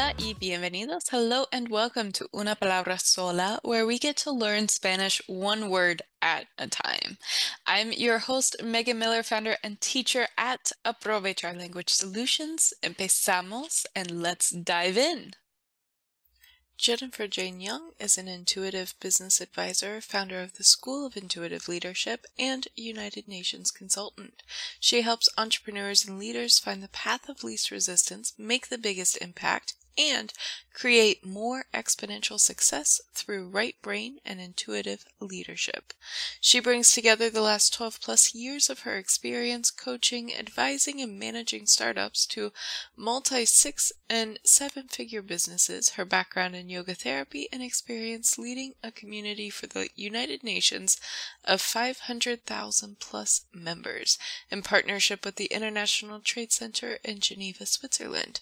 Hola y bienvenidos. Hello and welcome to Una Palabra Sola, where we get to learn Spanish one word at a time. I'm your host, Megan Miller, founder and teacher at Aprovechar Language Solutions. Empezamos and let's dive in. Jennifer Jane Young is an intuitive business advisor, founder of the School of Intuitive Leadership, and United Nations consultant. She helps entrepreneurs and leaders find the path of least resistance, make the biggest impact, and create more exponential success through right brain and intuitive leadership. She brings together the last 12 plus years of her experience coaching, advising, and managing startups to multi six and seven figure businesses, her background in yoga therapy, and experience leading a community for the United Nations of 500,000 plus members in partnership with the International Trade Center in Geneva, Switzerland.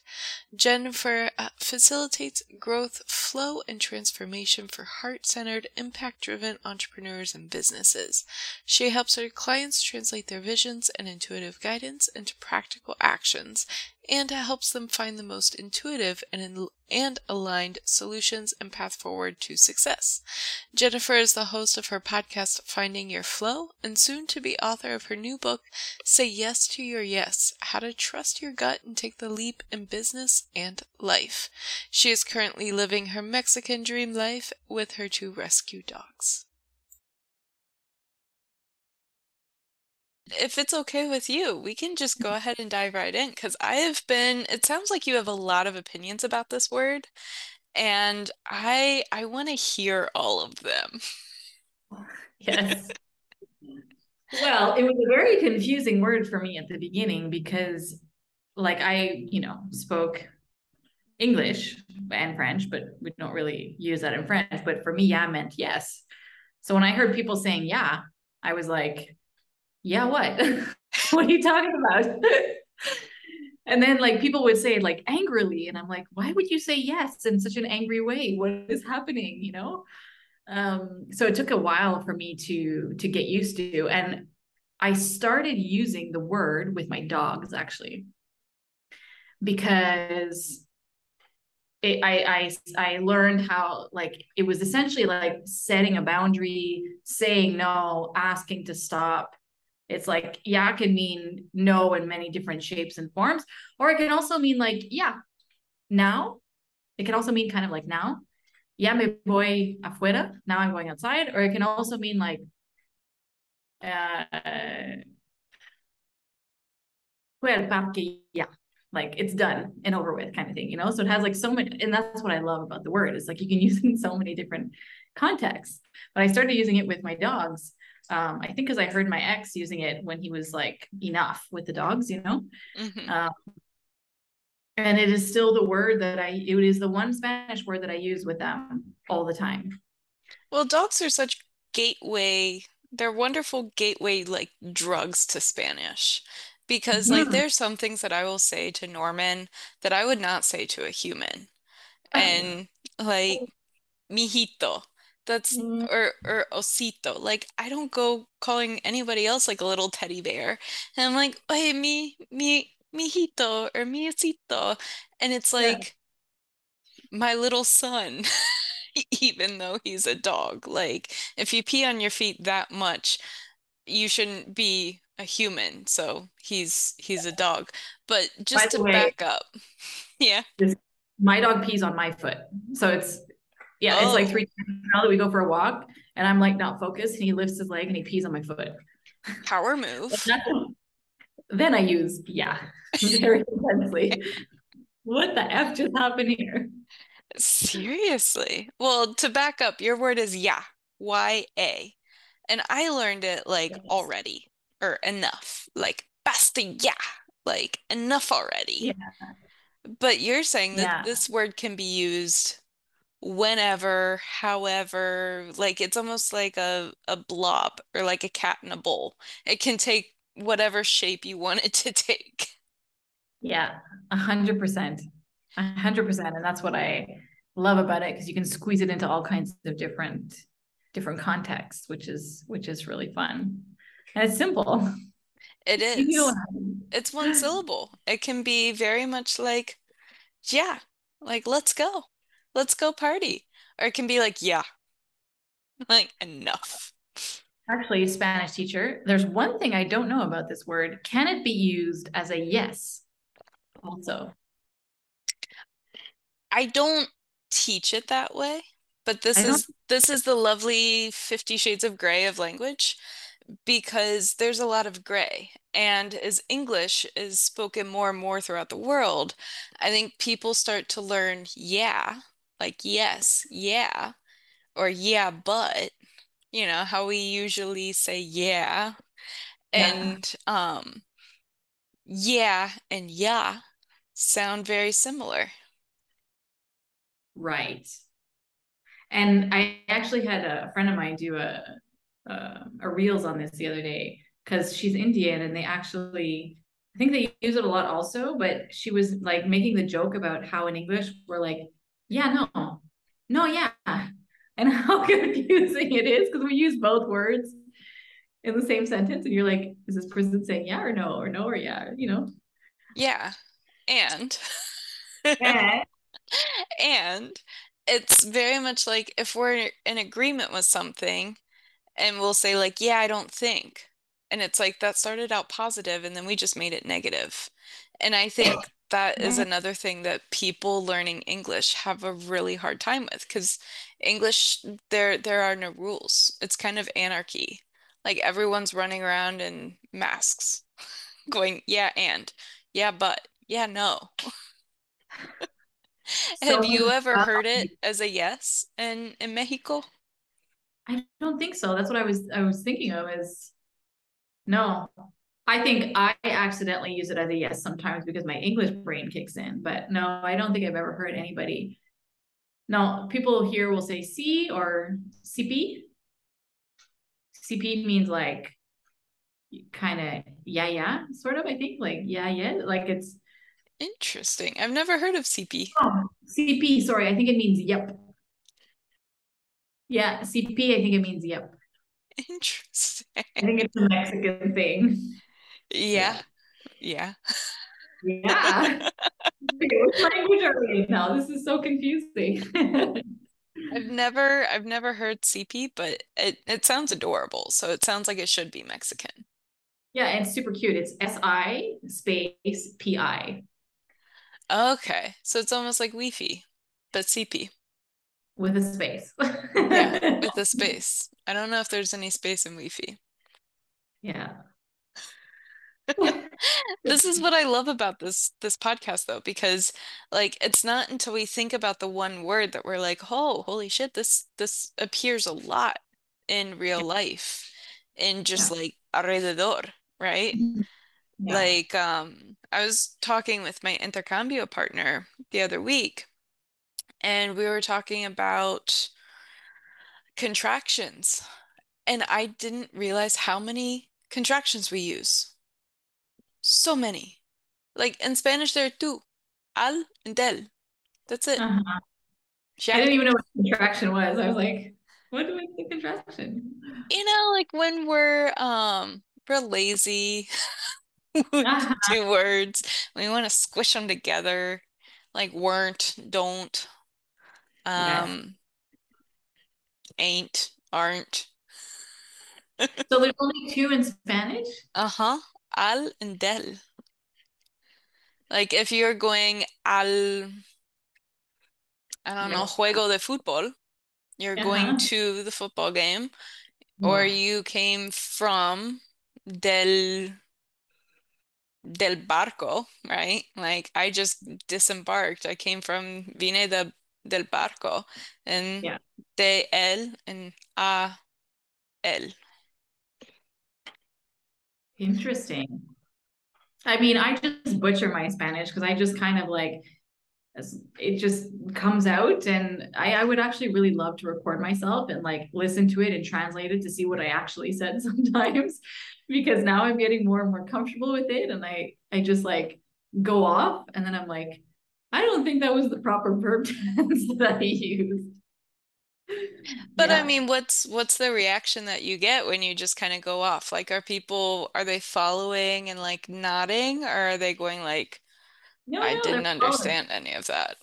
Jennifer uh, facilitates growth, flow, and transformation for heart centered, impact driven entrepreneurs and businesses. She helps her clients translate their visions and intuitive guidance into practical actions and helps them find the most intuitive and, and aligned solutions and path forward to success. Jennifer is the host of her podcast, Finding Your Flow, and soon to be author of her new book, Say Yes to Your Yes How to Trust Your Gut and Take the Leap in Business and Life. She is currently living her Mexican dream life with her two rescue dogs. If it's okay with you, we can just go mm-hmm. ahead and dive right in because I have been, it sounds like you have a lot of opinions about this word, and I I want to hear all of them. Yes. well, it was a very confusing word for me at the beginning because like I, you know, spoke English and French, but we don't really use that in French. But for me, yeah meant yes. So when I heard people saying yeah, I was like, yeah, what? what are you talking about? and then like people would say like angrily, and I'm like, why would you say yes in such an angry way? What is happening? You know? Um, so it took a while for me to to get used to. And I started using the word with my dogs actually because it, I, I I learned how like it was essentially like setting a boundary, saying no, asking to stop, it's like, yeah, can mean no in many different shapes and forms, or it can also mean like, yeah, now. It can also mean kind of like now. Yeah, me voy afuera. Now I'm going outside. Or it can also mean like, uh, fue al parque, yeah, like it's done and over with kind of thing, you know? So it has like so many, and that's what I love about the word It's like you can use it in so many different contexts. But I started using it with my dogs um, I think because I heard my ex using it when he was like enough with the dogs, you know. Mm-hmm. Um, and it is still the word that I. It is the one Spanish word that I use with them all the time. Well, dogs are such gateway. They're wonderful gateway like drugs to Spanish because like there's some things that I will say to Norman that I would not say to a human. And like mijito that's mm-hmm. or or osito. Like I don't go calling anybody else like a little teddy bear. And I'm like, hey, mi mi mijito or mi osito. And it's like yeah. my little son, even though he's a dog. Like if you pee on your feet that much, you shouldn't be a human. So he's he's a dog. But just to way, back up. Yeah. My dog pees on my foot. So it's yeah, oh. it's like oh. three times now that we go for a walk and I'm like not focused and he lifts his leg and he pees on my foot. Power move. then I use, yeah, very intensely. what the F just happened here? Seriously. Well, to back up, your word is yeah, Y A. And I learned it like yes. already or enough, like basta yeah, like enough already. Yeah. But you're saying that yeah. this word can be used whenever, however, like it's almost like a, a blob or like a cat in a bowl. It can take whatever shape you want it to take. Yeah, a hundred percent. A hundred percent. And that's what I love about it because you can squeeze it into all kinds of different different contexts, which is which is really fun. And it's simple. It is. It's one syllable. It can be very much like, yeah, Like, let's go. Let's go party. Or it can be like, yeah, like enough. Actually, Spanish teacher, there's one thing I don't know about this word. Can it be used as a yes also? I don't teach it that way, but this is this is the lovely Fifty Shades of Grey of language because there's a lot of gray. And as English is spoken more and more throughout the world, I think people start to learn yeah, like yes, yeah, or yeah, but, you know, how we usually say yeah. Yeah, And um yeah and yeah sound very similar. right. And I actually had a friend of mine do a a, a reels on this the other day because she's Indian and they actually I think they use it a lot also, but she was like making the joke about how in English we're like, yeah, no, no, yeah, and how confusing it is because we use both words in the same sentence, and you're like, is this person saying yeah or no or no or yeah, you know? Yeah. And Yeah. and it's very much like if we're in agreement with something and we'll say like, yeah, I don't think. And it's like that started out positive and then we just made it negative. And I think that is another thing that people learning English have a really hard time with because English there there are no rules. It's kind of anarchy. Like everyone's running around in masks going, yeah, and yeah, but yeah, no. So Have you ever uh, heard it um, as a yes in in Mexico? I don't think so. That's what I was I was thinking of is no. I think I accidentally use it as a yes sometimes because my English brain kicks in. But no, I don't think I've ever heard anybody. No, people here will say C or CP. CP means like kind of yeah, yeah, sort of, I think. Like yeah, yeah. Like it's Interesting. I've never heard of CP. oh, CP, sorry, I think it means yep. Yeah, CP, I think it means yep. Interesting. I think it's a Mexican thing. Yeah, Yeah. yeah. Which language are we in now? This is so confusing. I've never I've never heard CP, but it it sounds adorable. So it sounds like it should be Mexican. Yeah, and it's super cute. It's S-I space P-I Okay. So it's almost like Wi-Fi, but CP. with a space. Yeah, with a space. I don't know if there's any space in Wi-Fi. Yeah. This is what I love about this this podcast though, because like it's not until we think about the one word that we're like, oh, holy shit, this this appears a lot in real life in just Yeah. like alrededor, right? Yeah. Like um I was talking with my intercambio partner the other week and we were talking about contractions and I didn't realize how many contractions we use. So many. Like in Spanish, there are two, al and del. That's it. Uh-huh. I didn't even know what contraction was. I was like, what do I think contraction? You know, like when we're um we're lazy Uh-huh. two words, we want to squish them together, like weren't, don't, um, ain't, aren't. So there's only two in Spanish? Uh-huh. Al and del. Like if you're going al, I don't know, juego de fútbol, you're going Uh-huh. to the football game, or you came from del del barco, right? Like I just disembarked. I came from vine de, del barco and Yeah. de él and a él. Interesting. I mean, I just butcher my Spanish because I just kind of like it just comes out and I, I would actually really love to record myself and like listen to it and translate it to see what I actually said sometimes because now I'm getting more and more comfortable with it and I I just like go off and then I'm like I don't think that was the proper verb tense that I used. But I mean, what's what's the reaction that you get when you just kind of go off? Like, are people are they following and like nodding, or are they going like, No, I no, didn't following. understand any of that?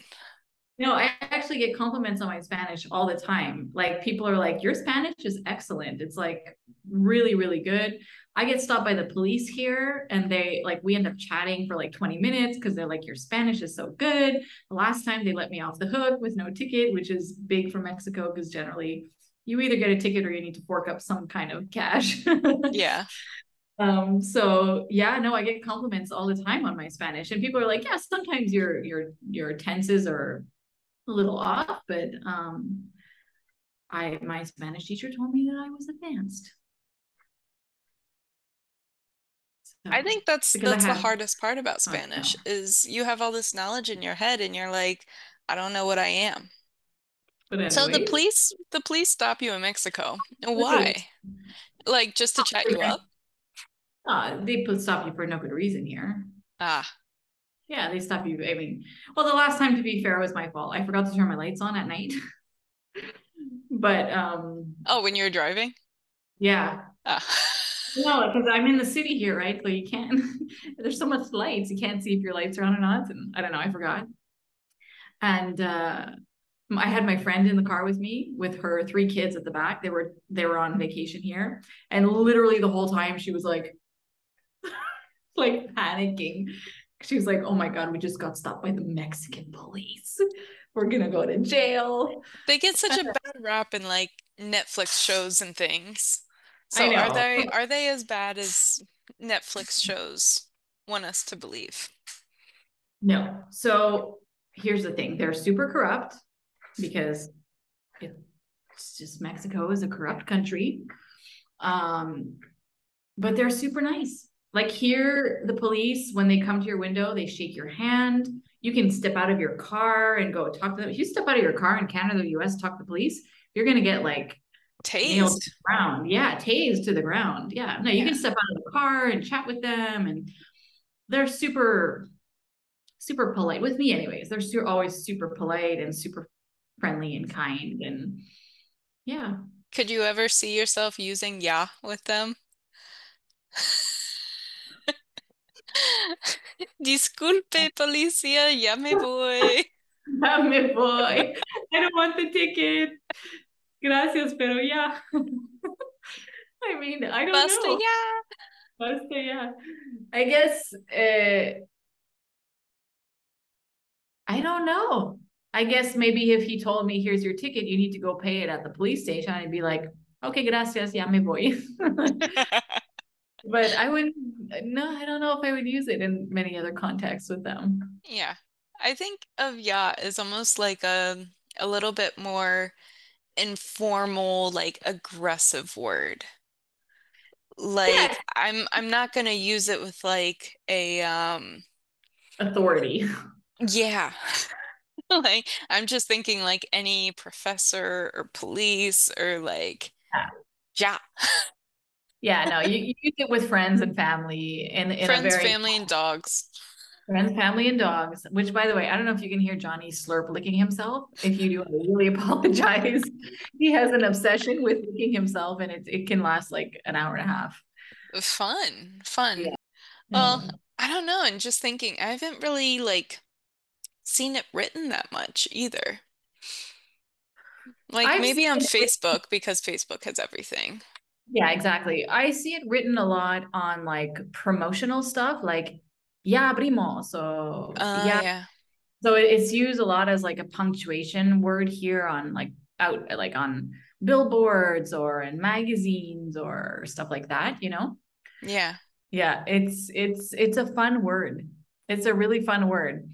No, I actually get compliments on my Spanish all the time. Like people are like, "Your Spanish is excellent." It's like really, really good. I get stopped by the police here and they like we end up chatting for like 20 minutes because they're like, "Your Spanish is so good." The last time they let me off the hook with no ticket, which is big for Mexico because generally you either get a ticket or you need to fork up some kind of cash. Yeah. Um, so yeah, no, I get compliments all the time on my Spanish, and people are like, "Yeah, sometimes your your your tenses are a little off, but um, I my Spanish teacher told me that I was advanced. So, I think that's that's the hardest part about oh, Spanish is you have all this knowledge in your head and you're like, I don't know what I am. but So the police the police stop you in Mexico. Why? Like just to chat you up? uh, they put stop you for no good reason here. Ah, Yeah, they stop you. I mean, well, the last time to be fair was my fault. I forgot to turn my lights on at night. but um, oh, when you're driving? yeah, Ah. no, because I'm in the city here, right? So you can't. there's so much lights, you can't see if your lights are on or not. And I don't know, I forgot. And uh, I had my friend in the car with me with her three kids at the back. They were they were on vacation here, and literally the whole time she was like, like panicking. She was like, "Oh my god, we just got stopped by the Mexican police. We're gonna go to jail." They get such a bad rap in like Netflix shows and things. I So are they are they as bad as Netflix shows want us to believe? No. So here's the thing: they're super corrupt because it's just Mexico is a corrupt country. Um, but they're super nice. Like here, the police, when they come to your window, they shake your hand. You can step out of your car and go talk to them. If you step out of your car in Canada or US, talk to the police, you're gonna get like to Tased. the ground. Yeah, tased to the ground. Yeah. No, you Yeah. can step out of the car and chat with them and they're super, super polite with me anyways. They're su- always super polite and super friendly and kind and yeah. Could you ever see yourself using yeah with them? Disculpe, policía, ya me voy. Ya me voy. I don't want the ticket. Gracias, pero ya. I mean, I don't Basta know. ya. Basta, yeah. I guess uh, I don't know. I guess maybe if he told me, here's your ticket, you need to go pay it at the police station, I'd be like, okay, gracias, ya me voy. But I wouldn't, no, I don't know if I would use it in many other contexts with them. Yeah. I think of yeah as almost like a a little bit more informal, like aggressive word. Yeah, Like I'm I'm not gonna use it with like a um authority. yeah. Like I'm just thinking like any professor or police or like yeah. Yeah, no, you, you use it with friends and family in in a Friends, very family, and dogs. friends, family, and dogs. Which, by the way, I don't know if you can hear Johnny slurp licking himself. If you do, I really apologize. He has an obsession with licking himself, and it it can last like an hour and a half. Fun, fun. Yeah. Well, Mm. I don't know, and just thinking, I haven't really like seen it written that much either. Like I've maybe on it, Facebook because Facebook has everything. Yeah, exactly. I see it written a lot on like promotional stuff, like yeah, primo. So Uh yeah, yeah. So it's used a lot as like a punctuation word here on like out like on billboards or in magazines or stuff like that, you know? Yeah. Yeah, it's it's it's a fun word. It's a really fun word.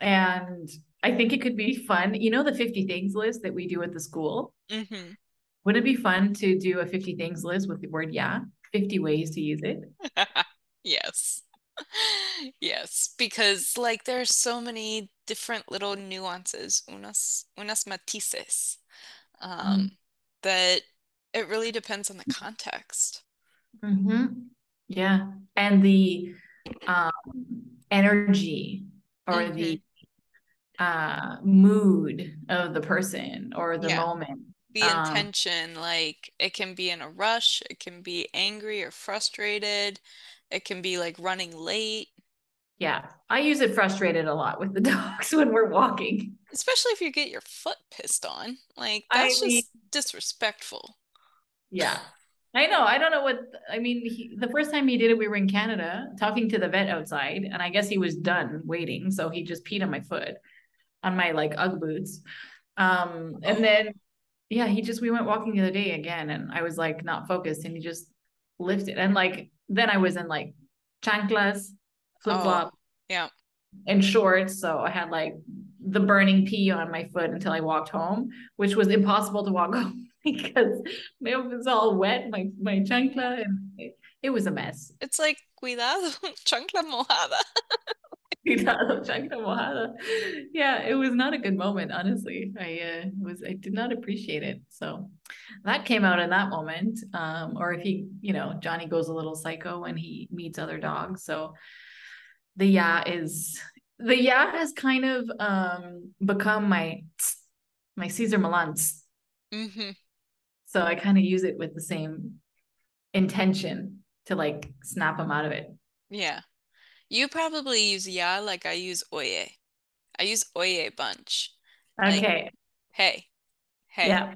And I think it could be fun. You know the 50 things list that we do at the school? hmm Wouldn't it be fun to do a 50 things list with the word yeah? 50 ways to use it. Yes. Yes, because like there's so many different little nuances, unas unas matices, Mm. um, that it really depends on the context. Mhm. Yeah. And the um energy or hmm the uh mood of the person or the Yeah. moment. The Um intention, like it can be in a rush, it can be angry or frustrated, it can be like running late. yeah, I use it frustrated a lot with the dogs when we're walking. Especially if you get your foot pissed on. Like, I that's mean, just disrespectful. yeah. I know. I don't know what I mean. He, the first time he did it, we were in Canada talking to the vet outside, and I guess he was done waiting, so he just peed on my foot, on my like UGG boots. Um, and Oh, then yeah, he just we went walking the other day again, and I was like not focused, and he just lifted, and like then I was in like chanclas, flip oh, flop, yeah. and shorts, so I had like the burning pee on my foot until I walked home, which was impossible to walk home because it was all wet, my my chancla, and it, it was a mess. It's like, cuidado, chancla mojada. chancla mojada. Yeah, it was not a good moment, honestly. I uh, was I did not appreciate it. So that came out in that moment. Um, or if he, you know, Johnny goes a little psycho when he meets other dogs. So the yeah is the yeah has kind of um become my my Cesar Millan. hmm So I kind of use it with the same intention to like snap him out of it. Yeah. You probably use yeah like I use oye. I use oye bunch. Like, Okay. hey, hey, Yeah.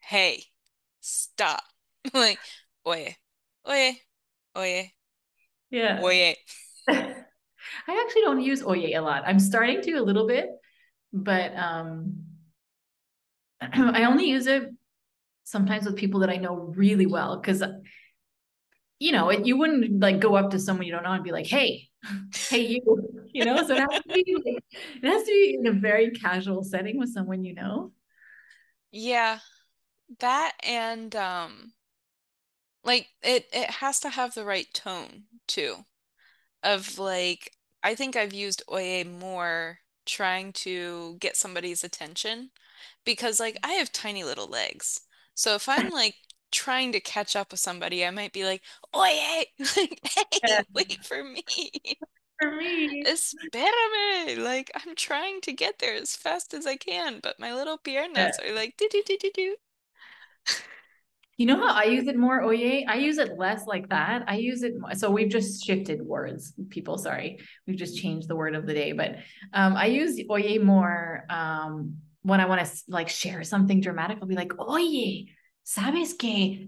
hey, stop. Like, oye, oye, oye, Yeah. oye. I actually don't use oye a lot. I'm starting to a little bit, but um I only use it sometimes with people that I know really well because you know, it, you wouldn't like go up to someone you don't know and be like, "Hey, hey you," you know. So it has to be like, it has to be in a very casual setting with someone you know. Yeah, that and um like it it has to have the right tone too. Of like I think I've used oye more trying to get somebody's attention because like I have tiny little legs. So if I'm like trying to catch up with somebody, I might be like, "Oye, like, Yeah, wait for me. for me. Espérame. Like I'm trying to get there as fast as I can, but my little Yeah. piernas are like do do do do do. You know how I use it more, oye? I use it less like that. I use it more. So we've just shifted words, people. Sorry. We've just changed the word of the day. But um, I use oye more um, when I want to like share something dramatic. I'll be like, oye, ¿sabes qué?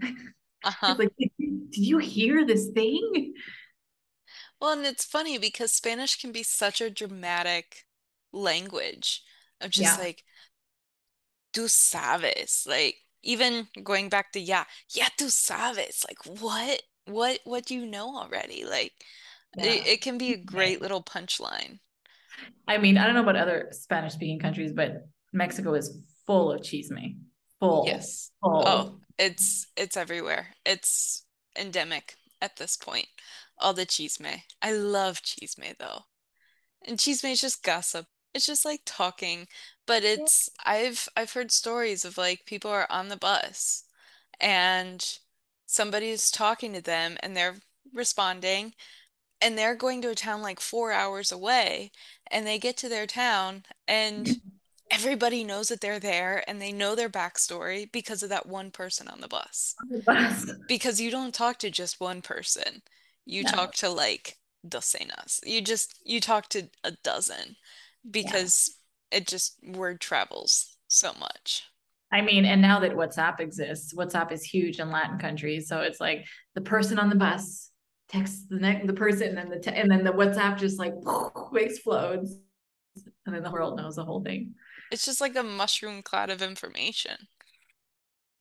Uh-huh. Like, did you, hear this thing? Well, and it's funny because Spanish can be such a dramatic language of just Yeah. like, tú sabes, like even going back to yeah, yeah, tú sabes, like what, what, what do you know already? Like it, Yeah. it can be a great little punchline. I mean, I don't know about other Spanish speaking countries, but Mexico is full of chisme. Full, Yes. Oh, it's it's everywhere. It's endemic at this point. All the chisme. I love chisme though. And chisme is just gossip. It's just like talking, but it's I've I've heard stories of like people are on the bus and somebody's talking to them and they're responding and they're going to a town like four hours away and they get to their town and mm-hmm. Everybody knows that they're there and they know their backstory because of that one person on the bus. Because you don't talk to just one person. You No. talk to like docenas. You just you talk to a dozen Yeah. because it just word travels so much. I mean, and now that WhatsApp exists, WhatsApp is huge in Latin countries. So it's like the person on the bus texts the next the person, and the te- and then the WhatsApp just like explodes, and then the world knows the whole thing. It's just like a mushroom cloud of information.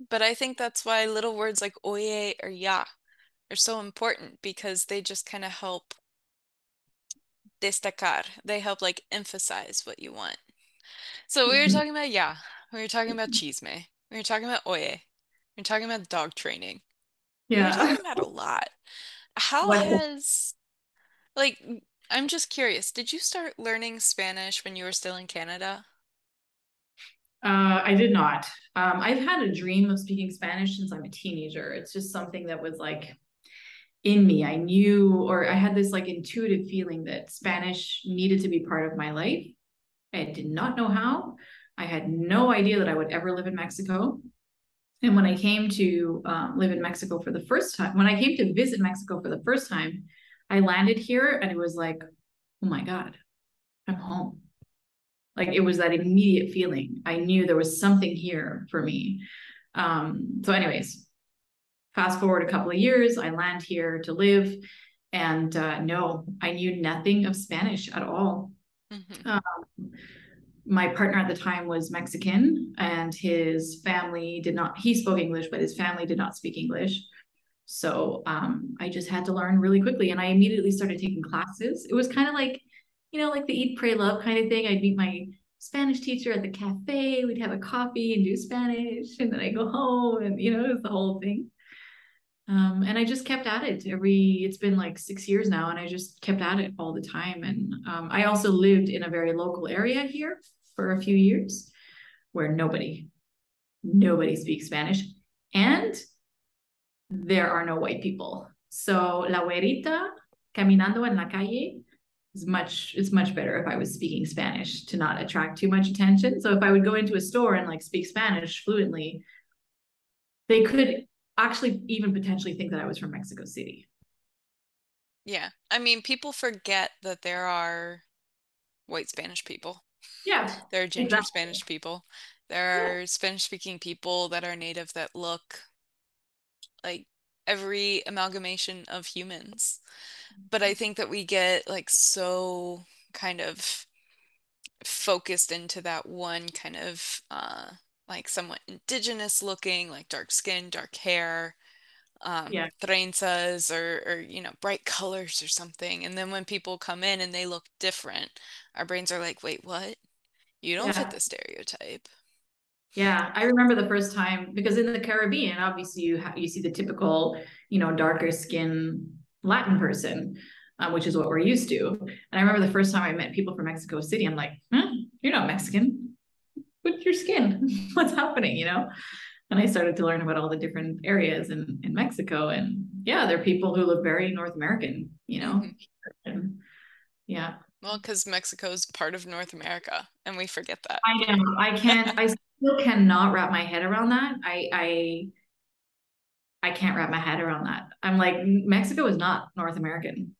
But I think that's why little words like oye or ya are so important because they just kind of help destacar. They help like emphasize what you want. So we were mm-hmm. talking about yeah, we were talking about mm-hmm. chisme, we were talking about oye, we were talking about dog training. Yeah, we were talking about a lot. How has like I'm just curious, did you start learning Spanish when you were still in Canada? Uh, I did not. Um, I've had a dream of speaking Spanish since I'm a teenager. It's just something that was like in me. I knew, or I had this like intuitive feeling that Spanish needed to be part of my life. I did not know how. I had no idea that I would ever live in Mexico. And when I came to um, live in Mexico for the first time, when I came to visit Mexico for the first time, I landed here and it was like, oh my God, I'm home. Like it was that immediate feeling. I knew there was something here for me. Um, so, anyways, fast forward a couple of years, I land here to live. And uh, no, I knew nothing of Spanish at all. Mm-hmm. Um, my partner at the time was Mexican, and his family did not, he spoke English, but his family did not speak English. So um, I just had to learn really quickly. And I immediately started taking classes. It was kind of like, you know, like the eat, pray, love kind of thing. I'd meet my Spanish teacher at the cafe. We'd have a coffee and do Spanish. And then I go home and, you know, it was the whole thing. Um, and I just kept at it every, it's been like six years now, and I just kept at it all the time. And um, I also lived in a very local area here for a few years where nobody, nobody speaks Spanish. And there are no white people. So La Güerita, caminando en la calle, is much it's much better if I was speaking Spanish to not attract too much attention. So if I would go into a store and like speak Spanish fluently, they could actually even potentially think that I was from Mexico City. Yeah. I mean, people forget that there are white Spanish people. Yeah. There are ginger exactly. Spanish people. There are yeah. Spanish speaking people that are native that look like every amalgamation of humans. But I think that we get like so kind of focused into that one kind of uh like somewhat indigenous looking, like dark skin, dark hair, um, yeah. trenzas or, or, you know, bright colors or something. And then when people come in and they look different, our brains are like, wait, what? You don't yeah. fit the stereotype. Yeah, I remember the first time because in the Caribbean, obviously you ha- you see the typical, you know, darker skin Latin person, uh, which is what we're used to. And I remember the first time I met people from Mexico City, I'm like, huh, you're not Mexican with your skin? What's happening? You know? And I started to learn about all the different areas in, in Mexico. And yeah, there are people who look very North American, you know? Mm-hmm. And yeah. Well, because Mexico is part of North America and we forget that. I know. I can't, I still cannot wrap my head around that. I, I, I can't wrap my head around that. I'm like, Mexico is not North American.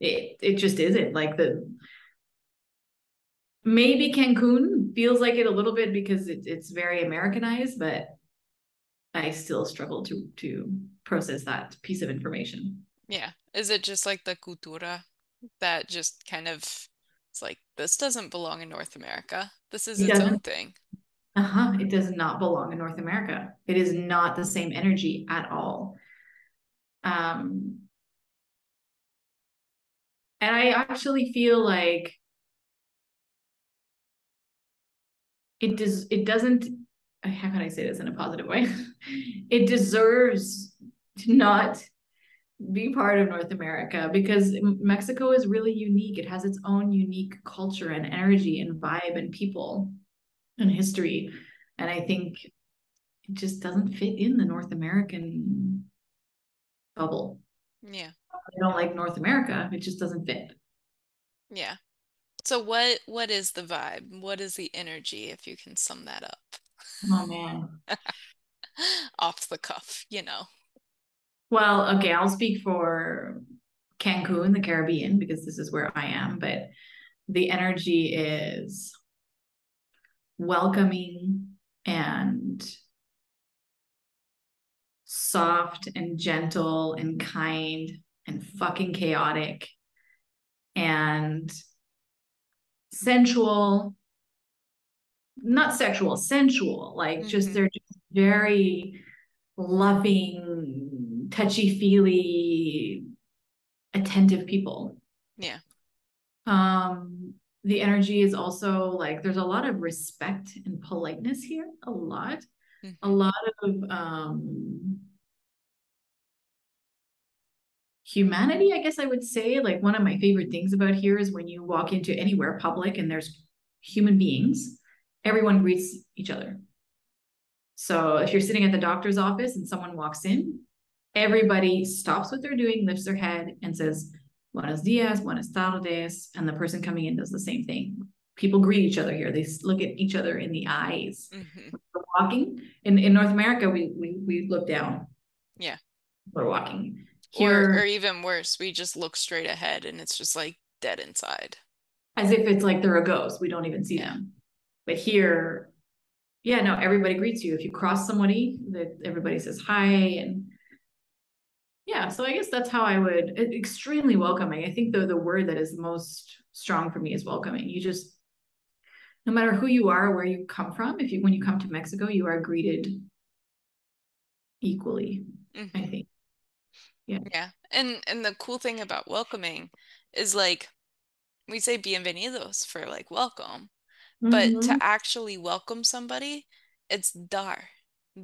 It, it just isn't like the, maybe Cancun feels like it a little bit because it, it's very Americanized, but I still struggle to to process that piece of information. Yeah. Is it just like the cultura that just kind of it's like this doesn't belong in North America. This is it its own thing. Uh-huh. It does not belong in North America. It is not the same energy at all. Um and I actually feel like it does it doesn't how can I say this in a positive way? it deserves to not be part of North America because Mexico is really unique. It has its own unique culture and energy and vibe and people and history. And I think it just doesn't fit in the North American bubble. Yeah. I don't like North America. It just doesn't fit. Yeah. So what what is the vibe? What is the energy if you can sum that up? Oh man. Off the cuff, you know. Well, okay, I'll speak for Cancun, the Caribbean, because this is where I am, but the energy is welcoming and soft and gentle and kind and fucking chaotic and sensual not sexual sensual like mm-hmm. just they're just very loving touchy feely attentive people yeah um the energy is also like there's a lot of respect and politeness here a lot mm-hmm. a lot of um humanity, I guess I would say. Like one of my favorite things about here is when you walk into anywhere public and there's human beings, everyone greets each other. So if you're sitting at the doctor's office and someone walks in, everybody stops what they're doing, lifts their head, and says, Buenos dias, buenas tardes. And the person coming in does the same thing. People greet each other here. They look at each other in the eyes. Mm-hmm. walking in, in North America, we, we we look down. Yeah. We're walking or, or even worse, we just look straight ahead and it's just like dead inside. as if it's like they're a ghost. We don't even see them. But here, yeah, no, everybody greets you. If you cross somebody, that everybody says hi and yeah, so I guess that's how I would extremely welcoming. I think the the word that is most strong for me is welcoming. You just no matter who you are, where you come from, if you when you come to Mexico, you are greeted equally, mm-hmm. I think. Yeah. Yeah. And and the cool thing about welcoming is like we say bienvenidos for like welcome, mm-hmm. but to mm-hmm. actually welcome somebody, it's dar.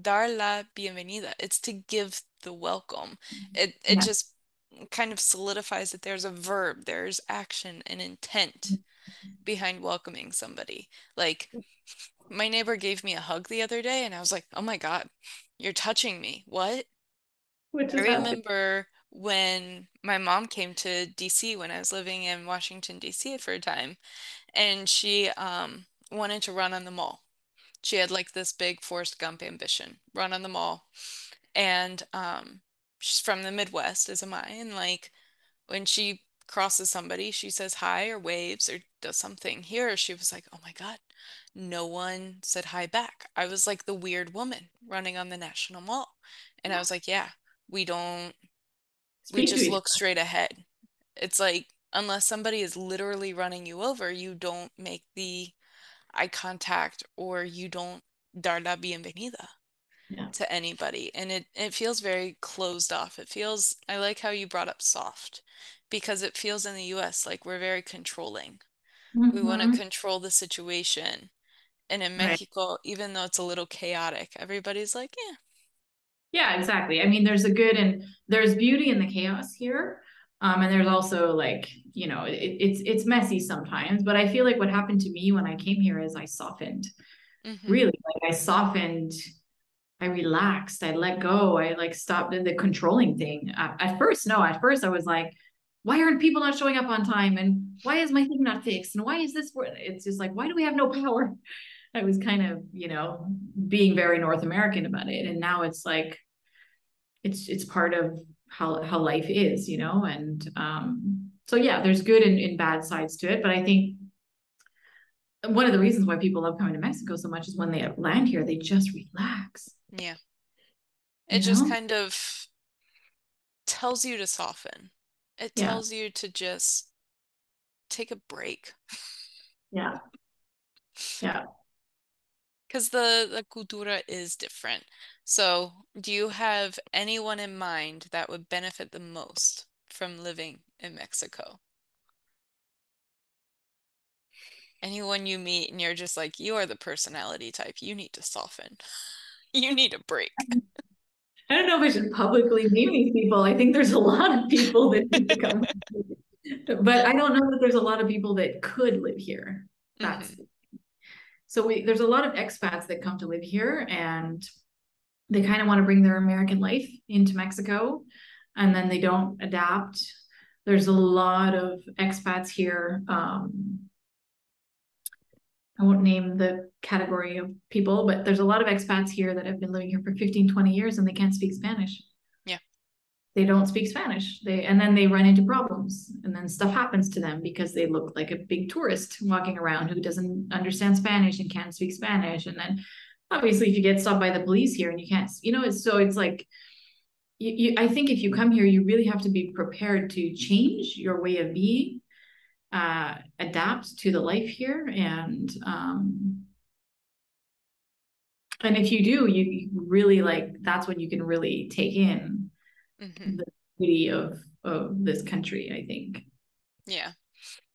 Dar la bienvenida. It's to give the welcome. Mm-hmm. It it yeah. just kind of solidifies that there's a verb, there's action and intent mm-hmm. behind welcoming somebody. Like my neighbor gave me a hug the other day and I was like, "Oh my god, you're touching me." What? Which I remember when my mom came to DC when I was living in Washington DC for a time and she um wanted to run on the mall. She had like this big Forrest Gump ambition, run on the mall and um, she's from the Midwest, as am I. And like when she crosses somebody, she says hi or waves or does something. Here, she was like, "Oh my God, no one said hi back." I was like the weird woman running on the National Mall, and I was like, "Yeah, we don't. We just look straight ahead. It's like." Unless somebody is literally running you over, you don't make the eye contact or you don't dar la bienvenida yeah. to anybody and it it feels very closed off it feels i like how you brought up soft because it feels in the us like we're very controlling mm-hmm. we want to control the situation and in mexico right. even though it's a little chaotic everybody's like yeah yeah exactly i mean there's a good and there's beauty in the chaos here um, and there's also like you know it, it's it's messy sometimes but i feel like what happened to me when i came here is i softened mm-hmm. really like i softened I relaxed. I let go. I like stopped the controlling thing. At, at first, no. At first, I was like, why aren't people not showing up on time? And why is my thing not fixed? And why is this? It's just like, why do we have no power? I was kind of, you know, being very North American about it. And now it's like, it's it's part of how how life is, you know. And um, so yeah, there's good and, and bad sides to it. But I think one of the reasons why people love coming to Mexico so much is when they land here, they just relax. Yeah. It you just know? kind of tells you to soften. It yeah. tells you to just take a break. Yeah. Yeah. Because the, the cultura is different. So, do you have anyone in mind that would benefit the most from living in Mexico? Anyone you meet and you're just like, you are the personality type, you need to soften. You need a break. I don't know if I should publicly name these people. I think there's a lot of people that need to come, but I don't know that there's a lot of people that could live here. That's mm-hmm. so we there's a lot of expats that come to live here and they kind of want to bring their American life into Mexico and then they don't adapt. There's a lot of expats here um, I won't name the category of people, but there's a lot of expats here that have been living here for 15, 20 years and they can't speak Spanish. Yeah. They don't speak Spanish. They and then they run into problems and then stuff happens to them because they look like a big tourist walking around who doesn't understand Spanish and can't speak Spanish. And then obviously if you get stopped by the police here and you can't, you know, it's so it's like you, you I think if you come here, you really have to be prepared to change your way of being uh, adapt to the life here. And um, and if you do you, really like that's when you can really take in mm-hmm. the beauty of of this country i think. Yeah.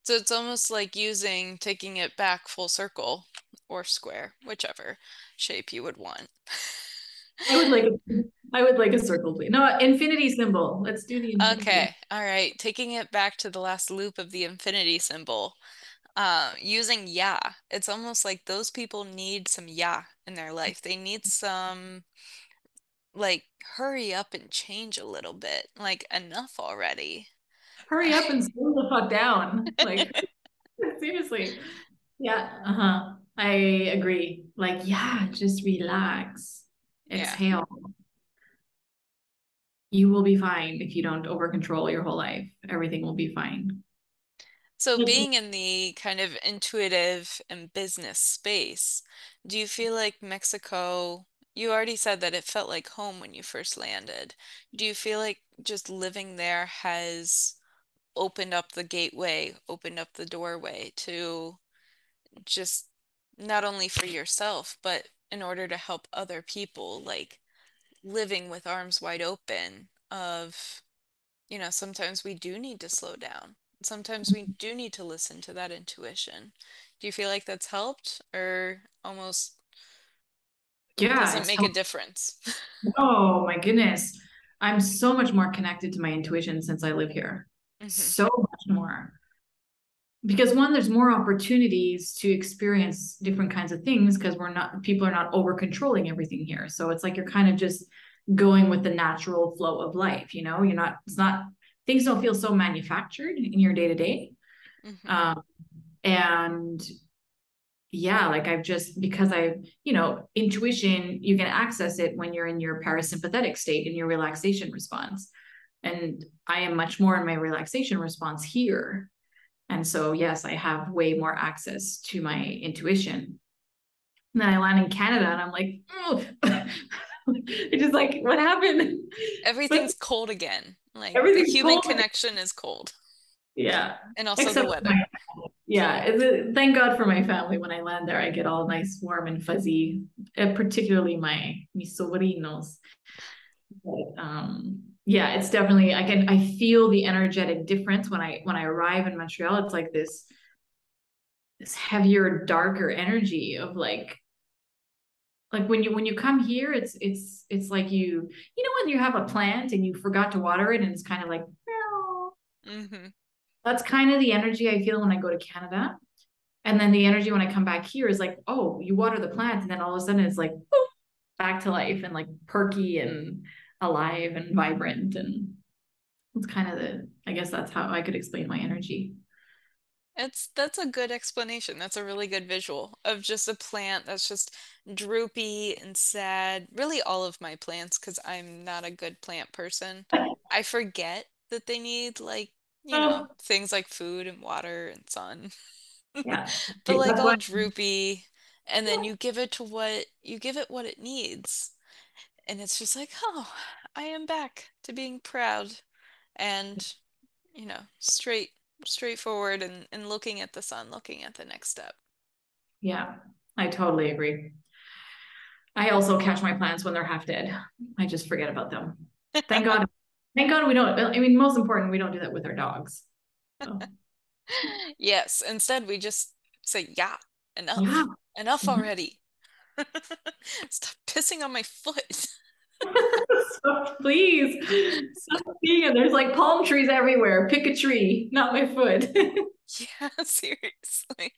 So it's almost like using taking it back full circle or square whichever shape you would want. I would like I would like a circle, please. No, infinity symbol. Let's do the infinity. Okay. All right. Taking it back to the last loop of the infinity symbol. Uh, using yeah. It's almost like those people need some yeah in their life. They need some like hurry up and change a little bit. Like enough already. Hurry up and slow the fuck down. Like seriously. Yeah. Uh-huh. I agree. Like, yeah, just relax exhale. Yeah. You will be fine if you don't over control your whole life. Everything will be fine. So being in the kind of intuitive and business space, do you feel like Mexico, you already said that it felt like home when you first landed. Do you feel like just living there has opened up the gateway, opened up the doorway to just not only for yourself, but in order to help other people, like living with arms wide open of, you know, sometimes we do need to slow down. Sometimes we do need to listen to that intuition. Do you feel like that's helped or almost Yeah, doesn't make a difference? oh my goodness. I'm so much more connected to my intuition since I live here. hmm So much more. Because one, there's more opportunities to experience different kinds of things because we're not people are not over controlling everything here. So it's like you're kind of just going with the natural flow of life, you know? You're not, it's not things don't feel so manufactured in your day to day. and yeah, like I've just because I, you know, intuition, you can access it when you're in your parasympathetic state in your relaxation response. And I am much more in my relaxation response here. And so, yes, I have way more access to my intuition. And then I land in Canada and I'm like, oh, it's just like, what happened? But Everything's cold again. Like the human cold. connection is cold, Yeah. and also the weather. Yeah, a- thank God for my family. When I land there, I get all nice, warm, and fuzzy, uh, particularly my mis sobrinos. But, um, yeah, it's definitely I can I feel the energetic difference when I when I arrive in Montreal. It's like this this heavier, darker energy of like like when you when you come here, it's it's it's like you you know when you have a plant and you forgot to water it and it's kind of like "Meow." hmm that's kind of the energy I feel when I go to Canada. And then the energy when I come back here is like, oh, you water the plant, and then all of a sudden it's like boom, back to life and like perky and alive and vibrant. And it's kind of the, I guess that's how I could explain my energy. It's that's a good explanation. That's a really good visual of just a plant that's just droopy and sad. Really all of my plants, because I'm not a good plant person. I forget that they need like, you know, Oh, things like food and water and sun. yeah. But like all droopy and then you give it to what you give it what it needs. And it's just like, oh, I am back to being proud mm. and, you know, straight straightforward and, and looking at the sun, looking at the next step. Yeah, I totally agree. I also catch my plants when they're half dead. I just forget about them. Thank God. Thank God we don't. I mean, most important, we don't do that with our dogs. So, Yes, instead we just say, yeah, yeah. enough. Enough already. Stop pissing on my foot. So please stop being. There's like palm trees everywhere. Pick a tree, not my foot. Yeah, seriously.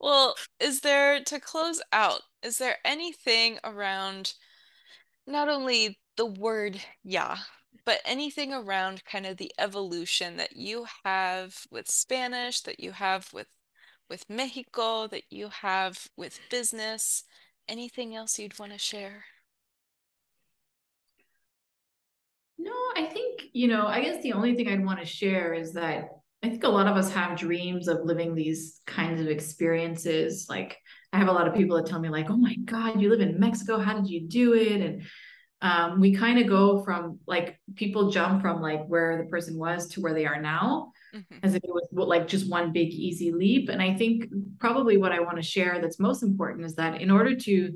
Well, is there, to close out, is there anything around not only the word ya, but anything around kind of the evolution that you have with Spanish, that you have with with Mexico, that you have with business? Anything else you'd want to share? No, I think, you know, I guess the only thing I'd want to share is that I think a lot of us have dreams of living these kinds of experiences. Like, I have a lot of people that tell me, like, oh my God, you live in Mexico. How did you do it? And um, we kind of go from like people jump from like where the person was to where they are now hmm as if it was like just one big easy leap. And I think probably what I want to share that's most important is that in order to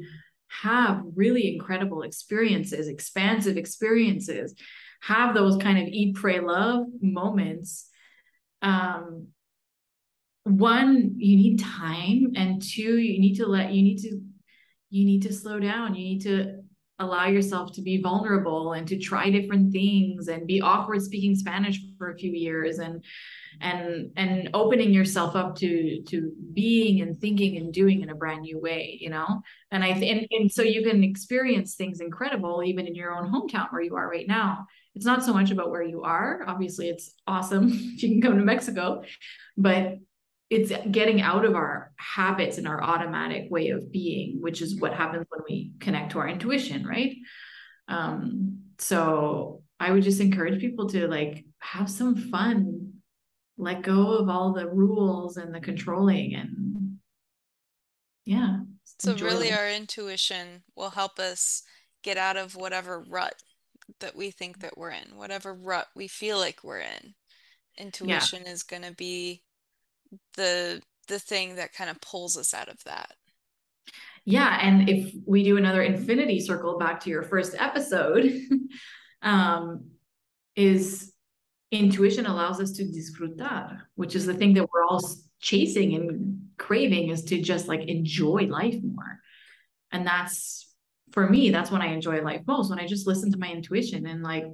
have really incredible experiences, expansive experiences, have those kind of eat, pray, love moments. Um, one, you need time, and two, you need to let you need to you need to slow down. You need to allow yourself to be vulnerable and to try different things and be awkward speaking Spanish for a few years and and and opening yourself up to to being and thinking and doing in a brand new way, you know? And I and, and so you can experience things incredible even in your own hometown where you are right now. It's not so much about where you are. Obviously, it's awesome if you can come to Mexico, but it's getting out of our habits and our automatic way of being, which is what happens when we connect to our intuition, right? Um, so I would just encourage people to like have some fun let go of all the rules and the controlling and yeah. So really our intuition will help us get out of whatever rut that we think that we're in, whatever rut we feel like we're in. Intuition yeah. is going to be the the thing that kind of pulls us out of that. Yeah, and if we do another infinity circle back to your first episode, um, is intuition allows us to disfrutar, which is the thing that we're all chasing and craving is to just like enjoy life more. And that's for me, that's when I enjoy life most, when I just listen to my intuition and like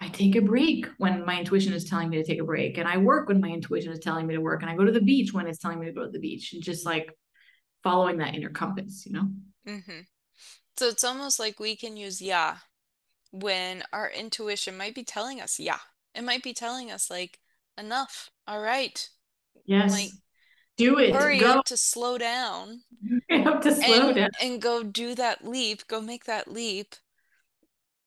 I take a break when my intuition is telling me to take a break. And I work when my intuition is telling me to work. And I go to the beach when it's telling me to go to the beach. And just like following that inner compass, you know? Mm-hmm. So it's almost like we can use yeah when our intuition might be telling us yeah. It might be telling us like enough. All right. Yes. Like do it. Hurry go. up to slow down. You have to slow and, down. And go do that leap. Go make that leap.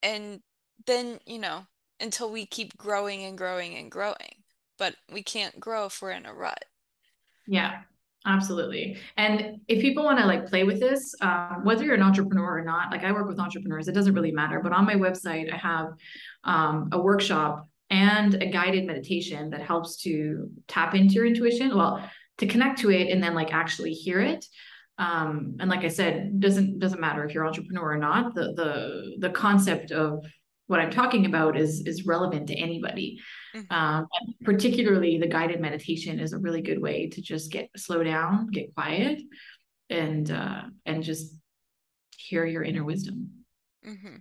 And then, you know, until we keep growing and growing and growing. But we can't grow if we're in a rut. Yeah, absolutely. And if people want to like play with this, um, whether you're an entrepreneur or not, like I work with entrepreneurs, it doesn't really matter. But on my website, I have um, a workshop and a guided meditation that helps to tap into your intuition. Well, to connect to it and then like actually hear it um, and like i said doesn't doesn't matter if you're entrepreneur or not the the the concept of what i'm talking about is is relevant to anybody mm-hmm. um, particularly the guided meditation is a really good way to just get slow down get quiet and uh and just hear your inner wisdom mm-hmm.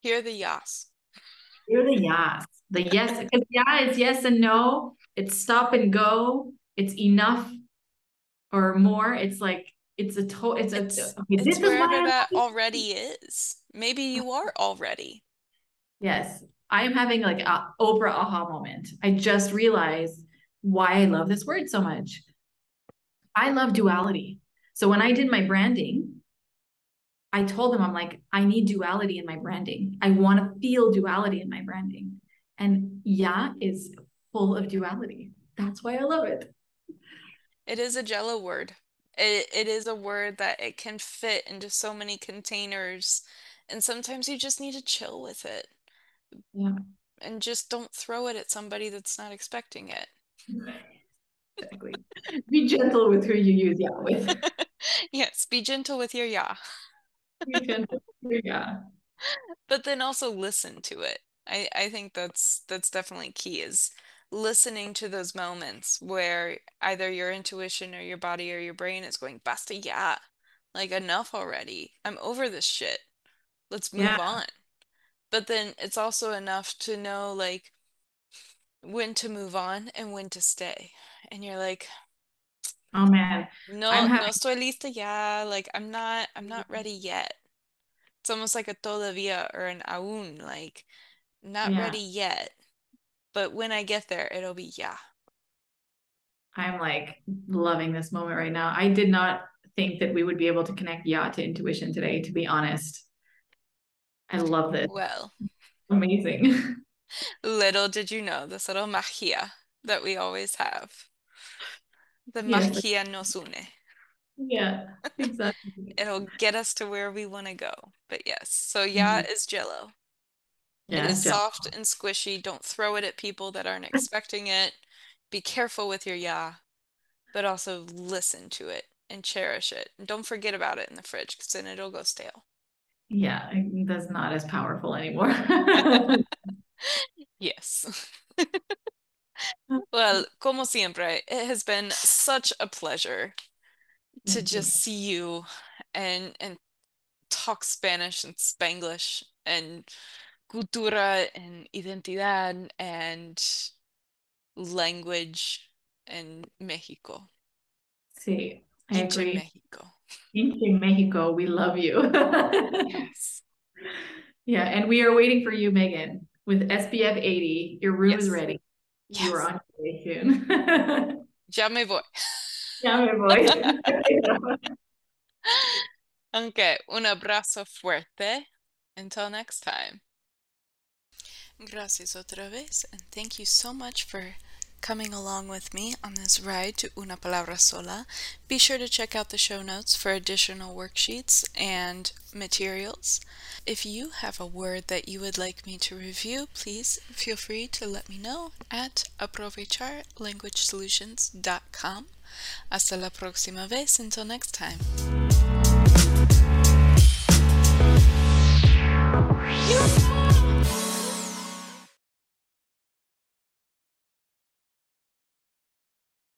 hear the yes hear the yes the yes because ya is yes and no it's stop and go it's enough or more. It's like it's a total. it's, it's a okay, it's wherever that already is. Maybe you are already. Yes. I am having like a Oprah aha moment. I just realized why I love this word so much. I love duality. So when I did my branding, I told them, I'm like, I need duality in my branding. I want to feel duality in my branding. And ya is full of duality. That's why I love it. It is a jello word. It, it is a word that it can fit into so many containers. And sometimes you just need to chill with it. Yeah. And just don't throw it at somebody that's not expecting it. Exactly. be gentle with who you use ya with. yes, be gentle with your yeah. be gentle with your yeah. But then also listen to it. I, I think that's that's definitely key is listening to those moments where either your intuition or your body or your brain is going, Basta, yeah, like enough already. I'm over this shit. Let's move yeah. on. But then it's also enough to know like when to move on and when to stay. And you're like, oh man, no, having... no estoy lista ya. Like I'm not, I'm not mm-hmm. ready yet. It's almost like a todavía or an aún, like not yeah. ready yet but when I get there, it'll be yeah. I'm like loving this moment right now. I did not think that we would be able to connect yeah to intuition today, to be honest. I love this. Well, amazing. little did you know this little magia that we always have. The yes. magia nos une. Yeah, exactly. It'll get us to where we want to go. But yes, so ya mm-hmm. is jello. Yeah, it is soft and squishy. Don't throw it at people that aren't expecting it. Be careful with your ya, but also listen to it and cherish it. And don't forget about it in the fridge because then it'll go stale. Yeah, mm-hmm. that's not as powerful anymore. yes. well, como siempre, it has been such a pleasure to just see you and and talk Spanish and Spanglish and cultura and identidad and language in Mexico. Sí, I agree. Mexico. Pinche Mexico, we love you. yes. Yeah, and we are waiting for you, Megan, with SPF 80. Your room yes. is ready. Yes. You are on your way soon. ya me voy. Ya me voy. okay, un abrazo fuerte. Until next time. Gracias otra vez, and thank you so much for coming along with me on this ride to Una Palabra Sola. Be sure to check out the show notes for additional worksheets and materials. If you have a word that you would like me to review, please feel free to let me know at aprovecharlanguagesolutions.com. Hasta la próxima vez. Until next time. You-